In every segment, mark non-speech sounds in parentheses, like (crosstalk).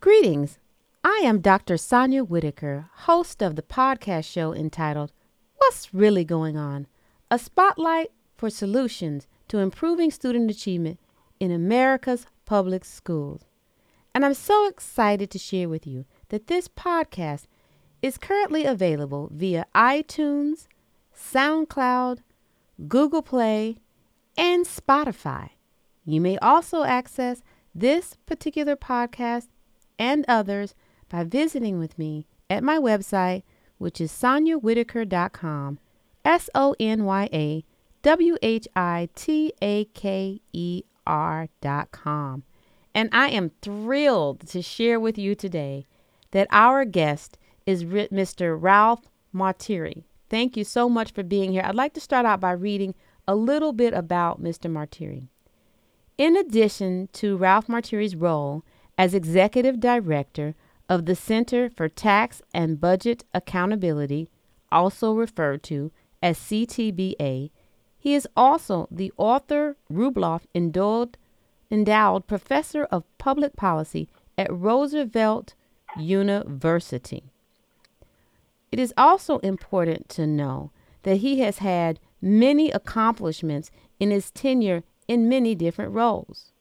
Greetings. I am Dr. Sonya Whitaker, host of the podcast show entitled What's Really Going On? A spotlight for solutions to improving student achievement in America's public schools. And I'm so excited to share with you that this podcast is currently available via iTunes, SoundCloud, Google Play, and Spotify. You may also access this particular podcast and others by visiting with me at my website, which is sonyawhitaker.com, S O N Y A W H I T A K E R.com. And I am thrilled to share with you today that our guest is Mr. Ralph Martire. Thank you so much for being here. I'd like to start out by reading a little bit about Mr. Martire. In addition to Ralph Martire's role as executive director of the Center for Tax and Budget Accountability, also referred to as CTBA, he is also the Arthur Rubloff endowed, endowed professor of public policy at Roosevelt University. It is also important to know that he has had many accomplishments in his tenure in many different roles.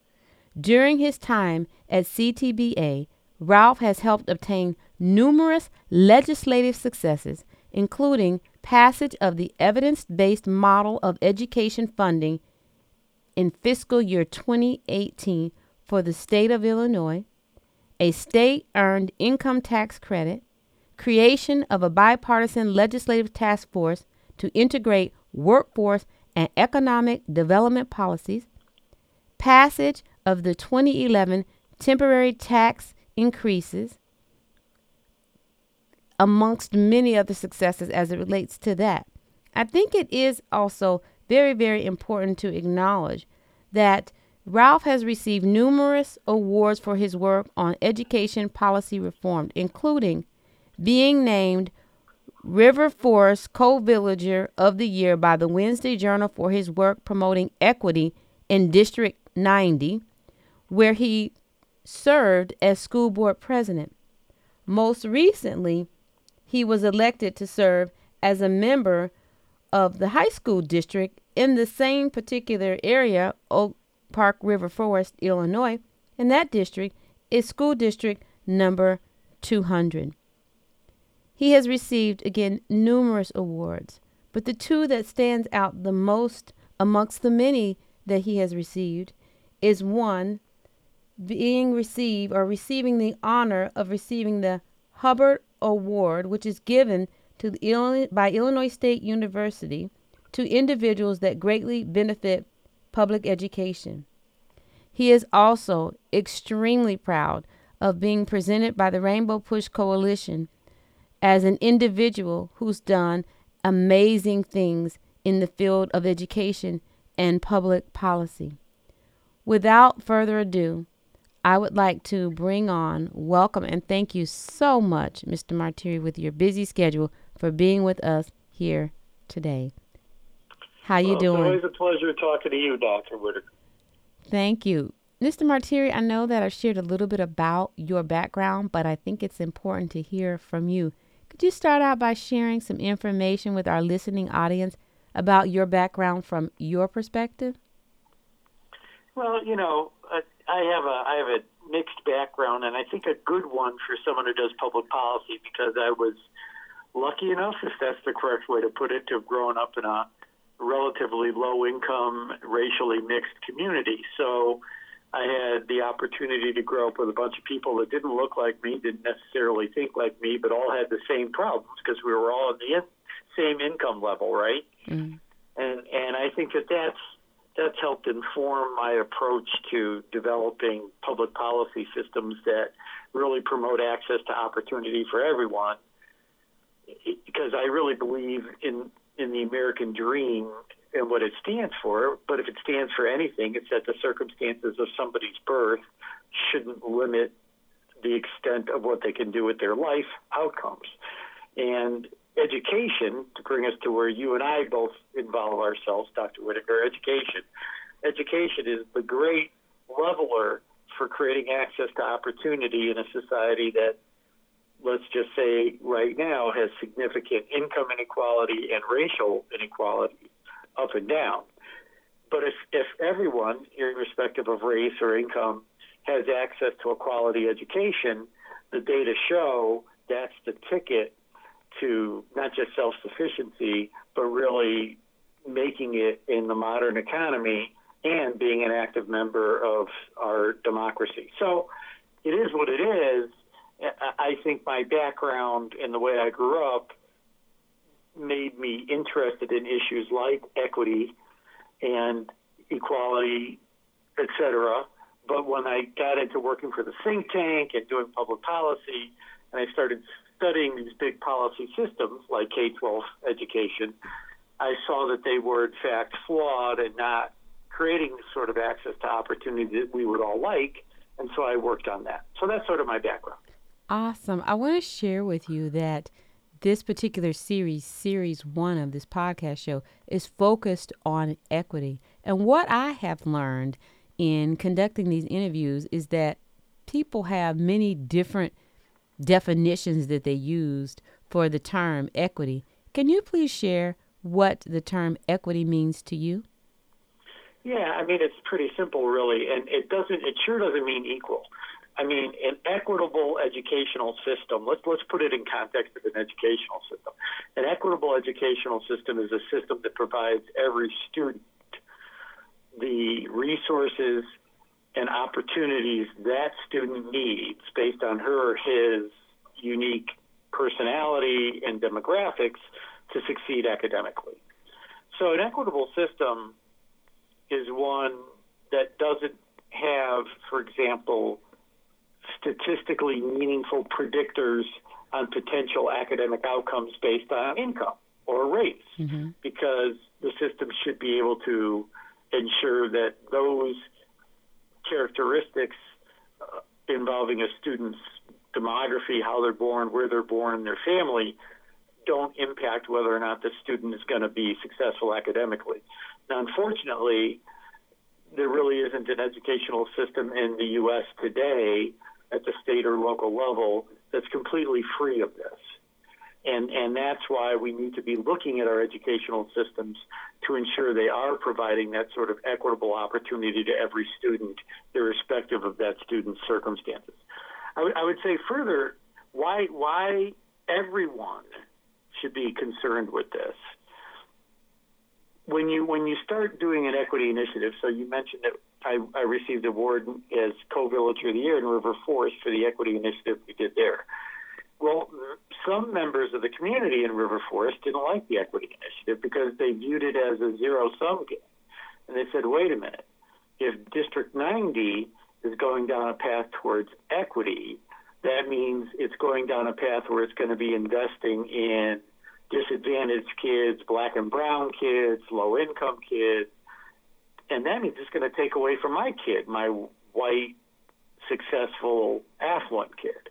During his time at CTBA, Ralph has helped obtain numerous legislative successes, including passage of the evidence based model of education funding in fiscal year 2018 for the state of Illinois, a state earned income tax credit, creation of a bipartisan legislative task force to integrate workforce and economic development policies, passage of the 2011 temporary tax increases, amongst many other successes as it relates to that. I think it is also very, very important to acknowledge that Ralph has received numerous awards for his work on education policy reform, including being named River Forest Co-Villager of the Year by the Wednesday Journal for his work promoting equity in District 90, where he served as school board president. Most recently, he was elected to serve as a member of the high school district in the same particular area, Oak Park River Forest, Illinois, and that district is school district number 200. He has received again numerous awards, but the two that stands out the most amongst the many that he has received is one being received or receiving the honor of receiving the Hubbard Award, which is given to Illinois, by Illinois State University to individuals that greatly benefit public education. He is also extremely proud of being presented by the Rainbow Push Coalition as an individual who's done amazing things in the field of education and public policy. Without further ado, I would like to bring on, welcome, and thank you so much, Mr. Martire, with your busy schedule for being with us here today. How you well, doing? It's always a pleasure talking to you, Dr. Whitaker. Thank you. Mr. Martire, I know that I've shared a little bit about your background, but I think it's important to hear from you. Could you start out by sharing some information with our listening audience about your background from your perspective? Well, you know, I have a I have a mixed background, and I think a good one for someone who does public policy because I was lucky enough, if that's the correct way to put it, to have grown up in a relatively low income, racially mixed community. So I had the opportunity to grow up with a bunch of people that didn't look like me, didn't necessarily think like me, but all had the same problems because we were all in the in- same income level, right? Mm. And and I think that that's that's helped inform my approach to developing public policy systems that really promote access to opportunity for everyone. Because I really believe in in the American dream and what it stands for, but if it stands for anything, it's that the circumstances of somebody's birth shouldn't limit the extent of what they can do with their life outcomes. And education, to bring us to where you and I both involve ourselves, Dr. Whitaker, education. Education is the great leveler for creating access to opportunity in a society that, let's just say right now, has significant income inequality and racial inequality up and down. But if, if everyone, irrespective of race or income, has access to a quality education, the data show that's the ticket to not just self sufficiency, but really making it in the modern economy and being an active member of our democracy. So it is what it is. I think my background and the way I grew up made me interested in issues like equity and equality, et cetera. But when I got into working for the think tank and doing public policy, and I started studying these big policy systems like K 12 education, I saw that they were in fact flawed and not creating the sort of access to opportunity that we would all like. And so I worked on that. So that's sort of my background. Awesome. I want to share with you that this particular series, series one of this podcast show, is focused on equity. And what I have learned in conducting these interviews is that people have many different definitions that they used for the term equity. Can you please share what the term equity means to you? Yeah, I mean it's pretty simple, really, and it doesn't. It sure doesn't mean equal. I mean, an equitable educational system. Let's let's put it in context of an educational system. An equitable educational system is a system that provides every student the resources and opportunities that student needs based on her or his unique personality and demographics to succeed academically. So, an equitable system is one that doesn't have, for example, statistically meaningful predictors on potential academic outcomes based on income or race, mm-hmm. because the system should be able to ensure that those characteristics uh, involving a student's demography, how they're born, where they're born, their family, don't impact whether or not the student is going to be successful academically. Now, unfortunately, there really isn't an educational system in the U.S. today at the state or local level that's completely free of this. And, and that's why we need to be looking at our educational systems to ensure they are providing that sort of equitable opportunity to every student, irrespective of that student's circumstances. I, w- I would say further, why, why everyone should be concerned with this. When you when you start doing an equity initiative, so you mentioned that I, I received an award as co-villager of the year in River Forest for the equity initiative we did there. Well, some members of the community in River Forest didn't like the equity initiative because they viewed it as a zero sum game. And they said, wait a minute, if District 90 is going down a path towards equity, that means it's going down a path where it's going to be investing in disadvantaged kids, black and brown kids, low income kids. And that means it's going to take away from my kid, my white, successful, affluent kid.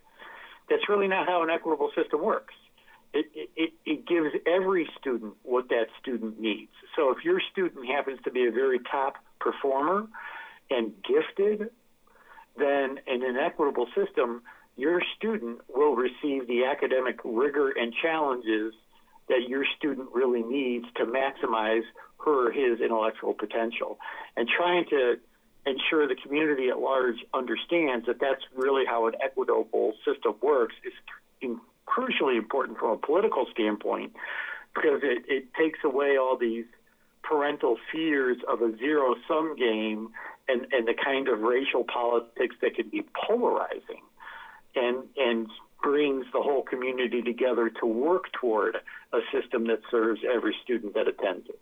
That's really not how an equitable system works. It, it, it gives every student what that student needs. So if your student happens to be a very top performer and gifted, then in an equitable system, your student will receive the academic rigor and challenges that your student really needs to maximize her or his intellectual potential. And trying to ensure the community at large understands that that's really how an equitable system works is crucially important from a political standpoint because it, it takes away all these parental fears of a zero sum game and, and the kind of racial politics that can be polarizing and and brings the whole community together to work toward a system that serves every student that attends it.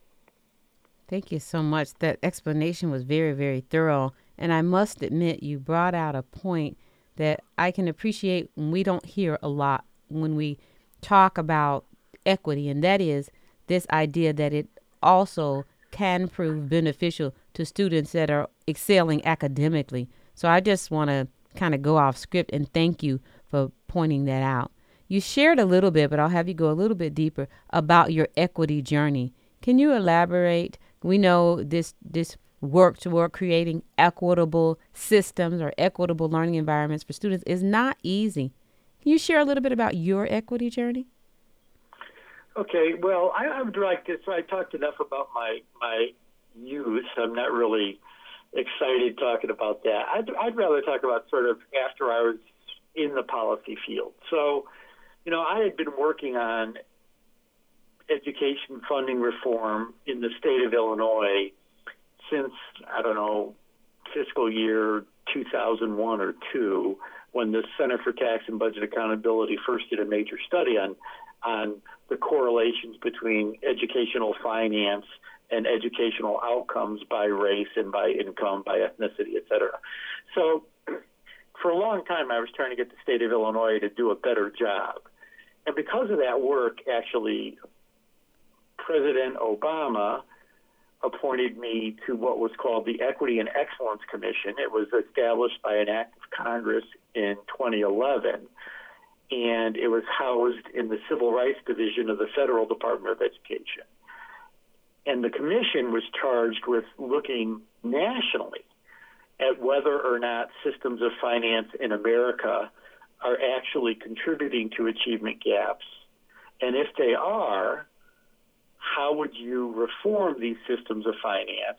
Thank you so much. That explanation was very, very thorough. And I must admit, you brought out a point that I can appreciate when we don't hear a lot when we talk about equity, and that is this idea that it also can prove beneficial to students that are excelling academically. So I just want to kind of go off script and thank you for pointing that out. You shared a little bit, but I'll have you go a little bit deeper about your equity journey. Can you elaborate? We know this this work toward creating equitable systems or equitable learning environments for students is not easy. Can you share a little bit about your equity journey? Okay, well, I, I would like to. So I talked enough about my my youth. I'm not really excited talking about that. I'd, I'd rather talk about sort of after I was in the policy field. So, you know, I had been working on education funding reform in the state of Illinois since I don't know fiscal year 2001 or two, when the Center for Tax and Budget Accountability first did a major study on on the correlations between educational finance and educational outcomes by race and by income, by ethnicity, et cetera. So, for a long time, I was trying to get the state of Illinois to do a better job. And because of that work, actually, President Obama appointed me to what was called the Equity and Excellence Commission. It was established by an act of Congress in 2011, and it was housed in the Civil Rights Division of the Federal Department of Education. And the commission was charged with looking nationally at whether or not systems of finance in America are actually contributing to achievement gaps. And if they are, how would you reform these systems of finance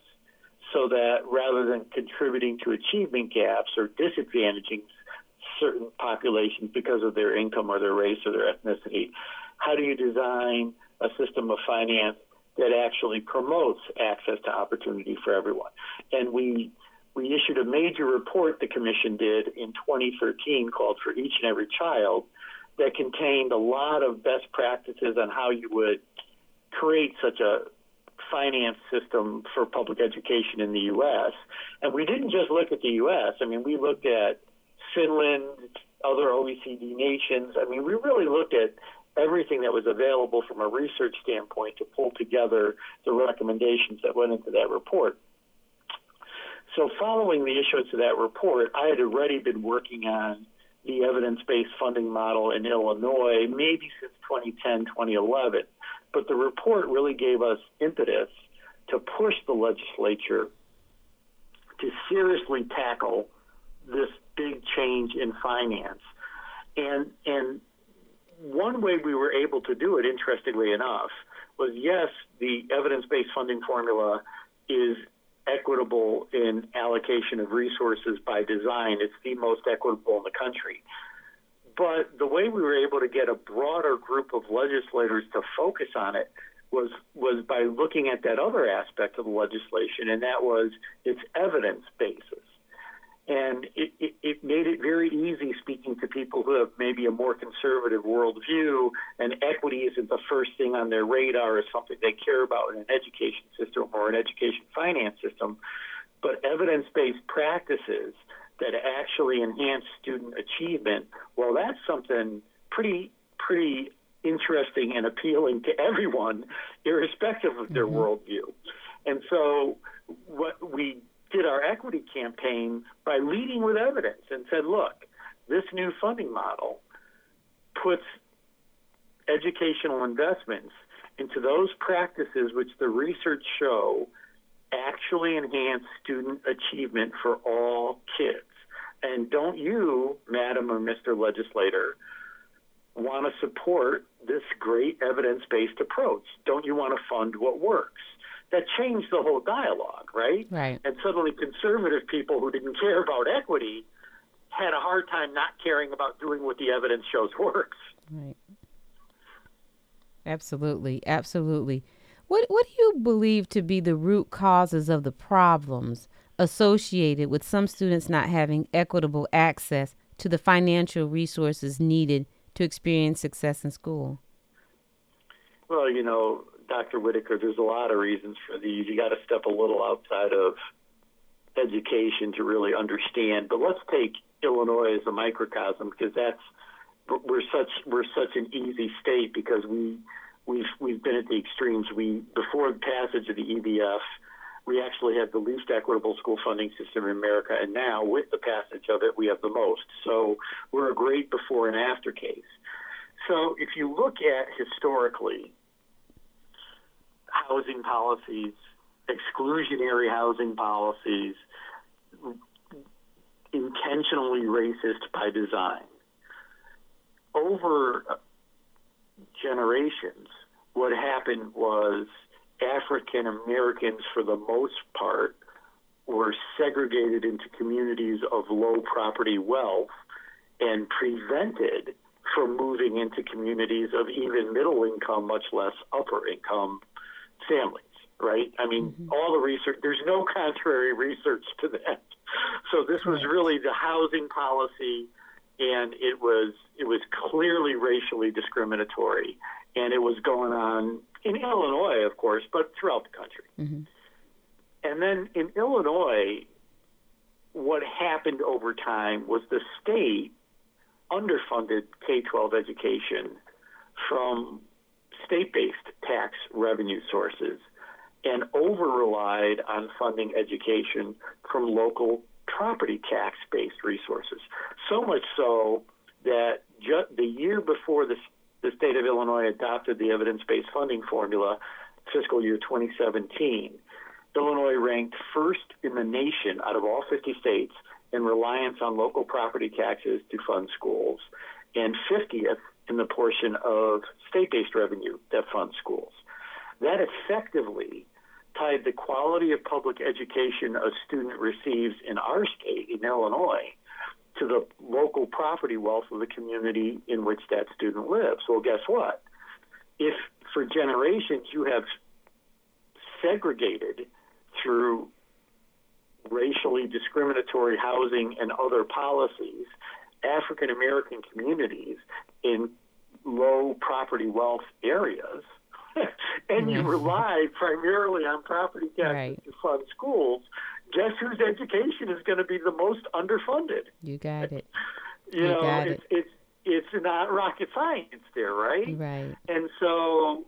so that rather than contributing to achievement gaps or disadvantaging certain populations because of their income or their race or their ethnicity, how do you design a system of finance that actually promotes access to opportunity for everyone? And we we issued a major report the commission did in 2013 called for each and every child that contained a lot of best practices on how you would create such a finance system for public education in the U.S. And we didn't just look at the U.S. I mean, we looked at Finland, other OECD nations. I mean, we really looked at everything that was available from a research standpoint to pull together the recommendations that went into that report. So, following the issuance of that report, I had already been working on the evidence based funding model in Illinois maybe since 2010, 2011. But the report really gave us impetus to push the legislature to seriously tackle this big change in finance. And and one way we were able to do it, interestingly enough, was yes, the evidence-based funding formula is equitable in allocation of resources by design. It's the most equitable in the country. But the way we were able to get a broader group of legislators to focus on it was was by looking at that other aspect of the legislation, and that was its evidence basis. And it, it, it made it very easy speaking to people who have maybe a more conservative worldview, and equity isn't the first thing on their radar as something they care about in an education system or an education finance system. But evidence based practices that actually enhance student achievement, well, that's something pretty pretty interesting and appealing to everyone, irrespective of their mm-hmm. worldview. And so, what we did our equity campaign by leading with evidence and said, look, this new funding model puts educational investments into those practices which the research show actually enhance student achievement for all kids. And don't you, Madam or Mr. Legislator, want to support this great evidence based approach? Don't you want to fund what works? That changed the whole dialogue, right? Right. And suddenly conservative people who didn't care about equity had a hard time not caring about doing what the evidence shows works. Right. Absolutely. Absolutely. What what do you believe to be the root causes of the problems associated with some students not having equitable access to the financial resources needed to experience success in school? Well, you know, Dr. Whitaker, there's a lot of reasons for these. You got to step a little outside of education to really understand. But let's take Illinois as a microcosm because that's we're such we're such an easy state because we we've we've been at the extremes. We before passage of the EBF, we actually had the least equitable school funding system in America, and now with the passage of it, we have the most. So we're a great before and after case. So if you look at historically housing policies exclusionary housing policies, intentionally racist by design. Over generations, what happened was African Americans, for the most part, were segregated into communities of low property wealth and prevented from moving into communities of even middle income, much less upper income families, right? I mean, mm-hmm. all the research, there's no (laughs) contrary research to that. So this was really the housing policy and it was it was clearly racially discriminatory and it was going on in Illinois, of course, but throughout the country. Mm-hmm. And then in Illinois, what happened over time was the state underfunded K 12 education from state based tax revenue sources and over relied on funding education from local property tax based resources. So much so that ju- the year before the, the state of Illinois adopted the evidence based funding formula, fiscal year 2017, Illinois ranked first in the nation out of all 50 states in reliance on local property taxes to fund schools, and 50th in the portion of state based revenue that funds schools. That effectively tied the quality of public education a student receives in our state, in Illinois, to the local property wealth of the community in which that student lives. Well, guess what? If for generations you have segregated through racially discriminatory housing and other policies, African American communities in low property wealth areas, and you rely primarily on property taxes right. to fund schools, guess whose education is going to be the most underfunded? You got it. (laughs) you, you know, it's, it. it's it's not rocket science there, right? Right. And so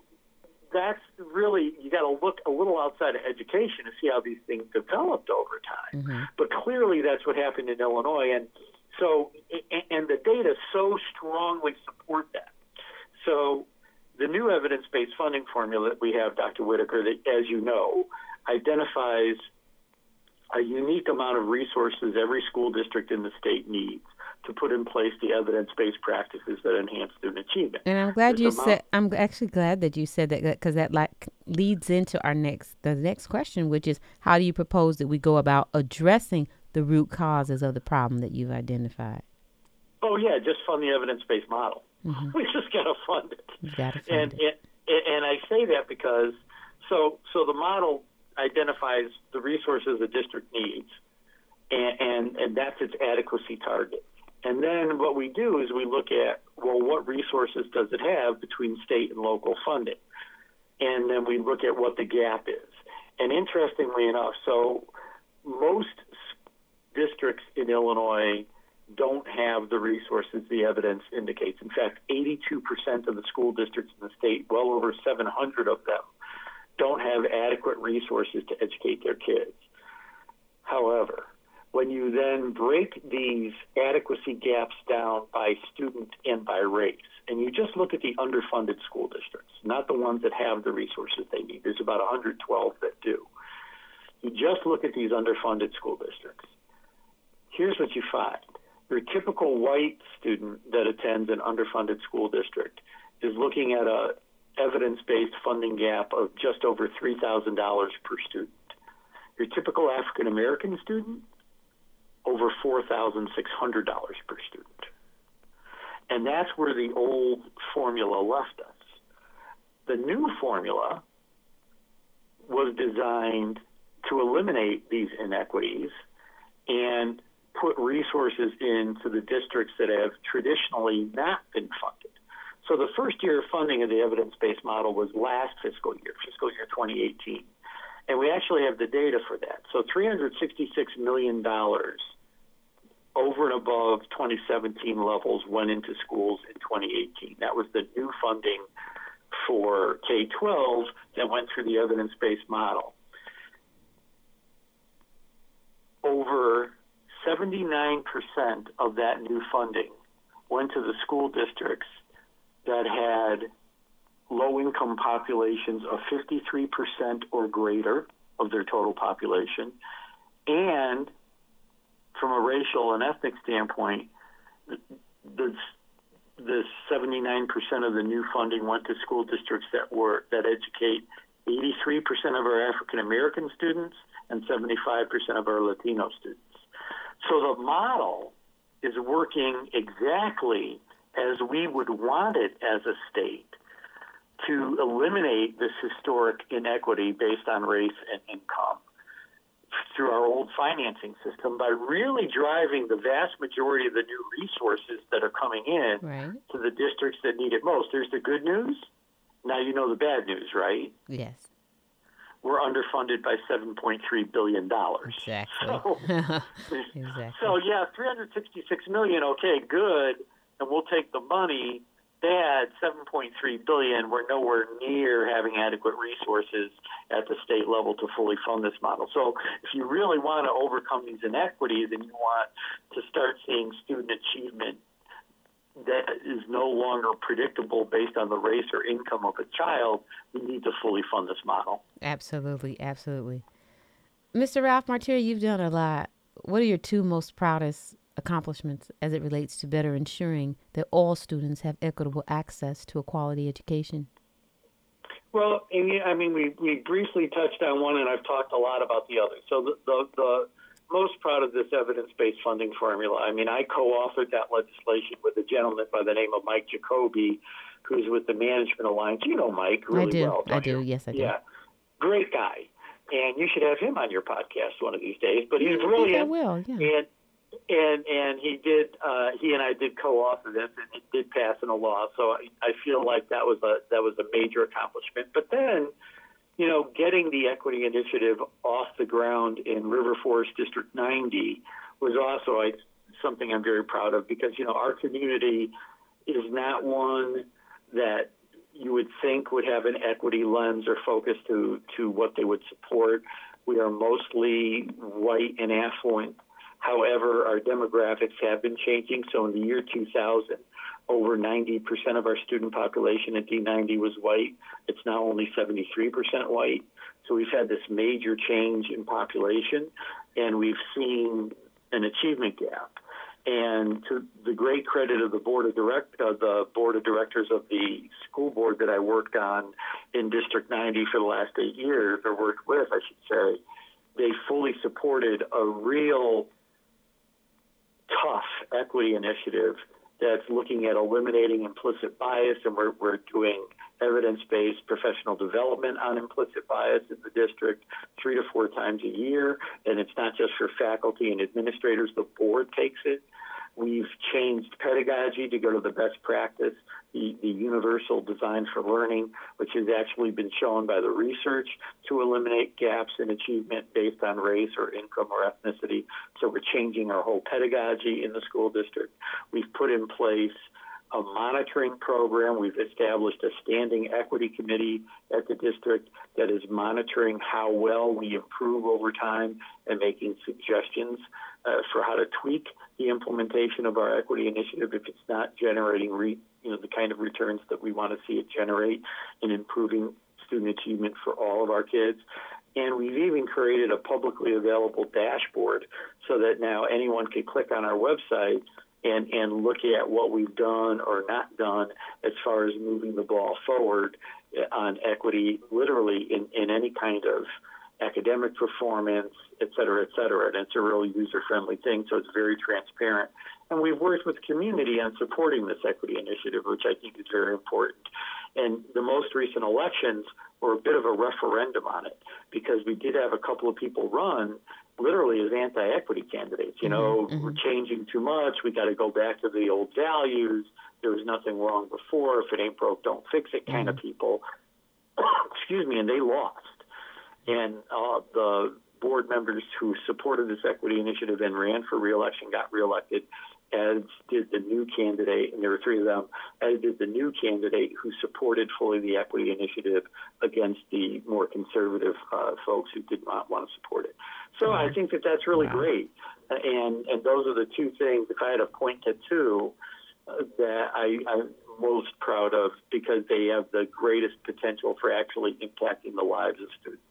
that's really you got to look a little outside of education to see how these things developed over time. Mm-hmm. But clearly, that's what happened in Illinois, and so and the data so strongly support that. So the new evidence-based funding formula that we have, Dr. Whitaker, that as you know, identifies a unique amount of resources every school district in the state needs to put in place the evidence-based practices that enhance student achievement. And I'm glad you said. I'm actually glad that you said that because that like leads into our next the next question, which is how do you propose that we go about addressing the root causes of the problem that you've identified? Oh yeah, just fund the evidence-based model. Mm-hmm. We just got to fund it. Got to fund and, it. And, and I say that because so so the model identifies the resources the district needs, and, and, and that's its adequacy target. And then what we do is we look at, well, what resources does it have between state and local funding? And then we look at what the gap is. And interestingly enough, so most districts in Illinois don't have the resources the evidence indicates. In fact, 82% of the school districts in the state, well over 700 of them, don't have adequate resources to educate their kids. However, when you then break these adequacy gaps down by student and by race, and you just look at the underfunded school districts, not the ones that have the resources they need, there's about 112 that do. You just look at these underfunded school districts. Here's what you find your typical white student that attends an underfunded school district is looking at a evidence-based funding gap of just over $3,000 per student. Your typical African American student, over $4,600 per student. And that's where the old formula left us. The new formula was designed to eliminate these inequities and put resources into the districts that have traditionally not been funded. So the first year of funding of the evidence-based model was last fiscal year, fiscal year 2018. And we actually have the data for that. So $366 million over and above 2017 levels went into schools in 2018. That was the new funding for K 12 that went through the evidence based model. Over 79% of that new funding went to the school districts that had low income populations of 53% or greater, of their total population. And from a racial and ethnic standpoint, the the 79% of the new funding went to school districts that were that educate 83% of our African American students and 75% of our Latino students. So the model is working exactly as we would want it as a state to eliminate this historic inequity based on race and income through our old financing system by really driving the vast majority of the new resources that are coming in Right. to the districts that need it most. There's the good news. Now you know the bad news, right? Yes. We're underfunded by $7.3 billion. Exactly. So, (laughs) exactly. so yeah, 366 million. Okay, good, and we'll take the money. Bad, 7.3 billion. We're nowhere near having adequate resources at the state level to fully fund this model. So, if you really want to overcome these inequities and you want to start seeing student achievement that is no longer predictable based on the race or income of a child, we need to fully fund this model. Absolutely, absolutely. Mr. Ralph Martire, you've done a lot. What are your two most proudest accomplishments as it relates to better ensuring that all students have equitable access to a quality education? Well, Amy, I mean, we, we briefly touched on one, and I've talked a lot about the other. So the, the, the most proud of this evidence-based funding formula. I mean, I co-authored that legislation with a gentleman by the name of Mike Jacoby, who's with the Management Alliance. You know Mike really I do. well. I do. you? Yes, I do. Yeah, great guy, and you should have him on your podcast one of these days. But he's I think I will. Yeah. and and and he did. Uh, he and I did co-author this, and it did pass in a law. So I, I feel like that was a that was a major accomplishment. But then, you know, getting the equity initiative off the ground in River Forest District 90 was also I, something I'm very proud of because you know our community is not one that you would think would have an equity lens or focus to to what they would support. We are mostly white and affluent. However, our demographics have been changing. So in the year 2000, over 90% of our student population at D90 was white. It's now only 73% white. So we've had this major change in population, and we've seen an achievement gap. And to the great credit of the board of direct, uh, the board of directors of the school board that I worked on in District 90 for the last eight years, or worked with, I should say, they fully supported a real tough equity initiative that's looking at eliminating implicit bias, and we're, we're doing evidence based professional development on implicit bias in the district three to four times a year. And it's not just for faculty and administrators, the board takes it. We've changed pedagogy to go to the best practice, the, the universal design for learning, which has actually been shown by the research to eliminate gaps in achievement based on race or income or ethnicity. So we're changing our whole pedagogy in the school district. We've put in place a monitoring program. We've established a standing equity committee at the district that is monitoring how well we improve over time and making suggestions uh, for how to tweak the implementation of our equity initiative if it's not generating re, you know the kind of returns that we want to see it generate in improving student achievement for all of our kids. And we've even created a publicly available dashboard so that now anyone can click on our website and, and look at what we've done or not done as far as moving the ball forward on equity, literally in, in any kind of academic performance, et cetera, et cetera. And it's a real user friendly thing, so it's very transparent. And we've worked with community on supporting this equity initiative, which I think is very important. And the most recent elections were a bit of a referendum on it because we did have a couple of people run literally as anti-equity candidates. You know, Mhm, mhm. we're changing too much. We got to go back to the old values. There was nothing wrong before. If it ain't broke, don't fix it. Kind of people. (coughs) Excuse me, and they lost. And uh, the board members who supported this equity initiative and ran for reelection got reelected, as did the new candidate, and there were three of them, as did the new candidate who supported fully the equity initiative against the more conservative uh, folks who did not want to support it. So I think that that's really Wow. great. And and those are the two things. If I had to point to two uh, that I, I'm most proud of because they have the greatest potential for actually impacting the lives of students.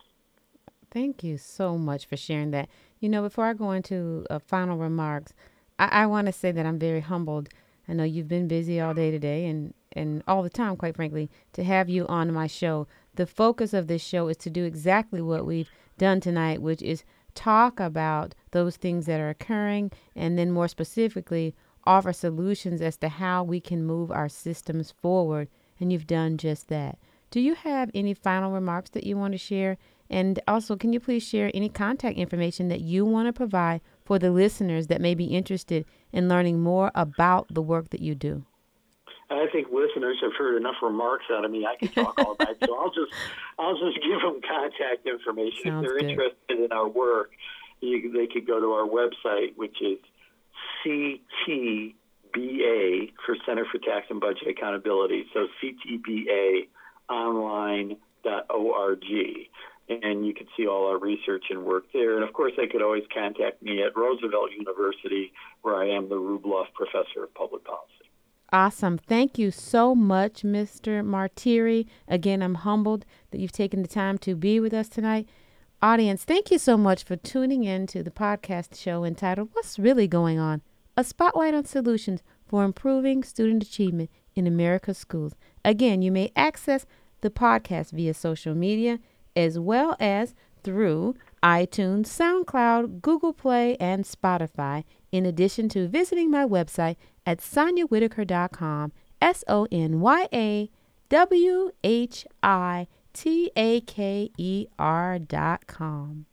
Thank you so much for sharing that. You know, before I go into uh, final remarks, I, I want to say that I'm very humbled. I know you've been busy all day today and, and all the time, quite frankly, to have you on my show. The focus of this show is to do exactly what we've done tonight, which is talk about those things that are occurring and then more specifically offer solutions as to how we can move our systems forward. And you've done just that. Do you have any final remarks that you want to share? And also, can you please share any contact information that you want to provide for the listeners that may be interested in learning more about the work that you do? I think listeners have heard enough remarks out of me. I can talk all night, so I'll just I'll just (laughs) give them contact information Sounds if they're good. interested in our work. You, they could go to our website, which is CTBA for Center for Tax and Budget Accountability. So CTBAonline.org, can see all our research and work there. And of course, they could always contact me at Roosevelt University, where I am the Rubloff Professor of Public Policy. Awesome. Thank you so much, Mr. Martire. Again, I'm humbled that you've taken the time to be with us tonight. Audience, thank you so much for tuning in to the podcast show entitled What's Really Going On? A spotlight on solutions for improving student achievement in America's schools. Again, you may access the podcast via social media as well as through iTunes, SoundCloud, Google Play, and Spotify, in addition to visiting my website at sonyawhitaker.com, S O N Y A W H I T A K E R dot com.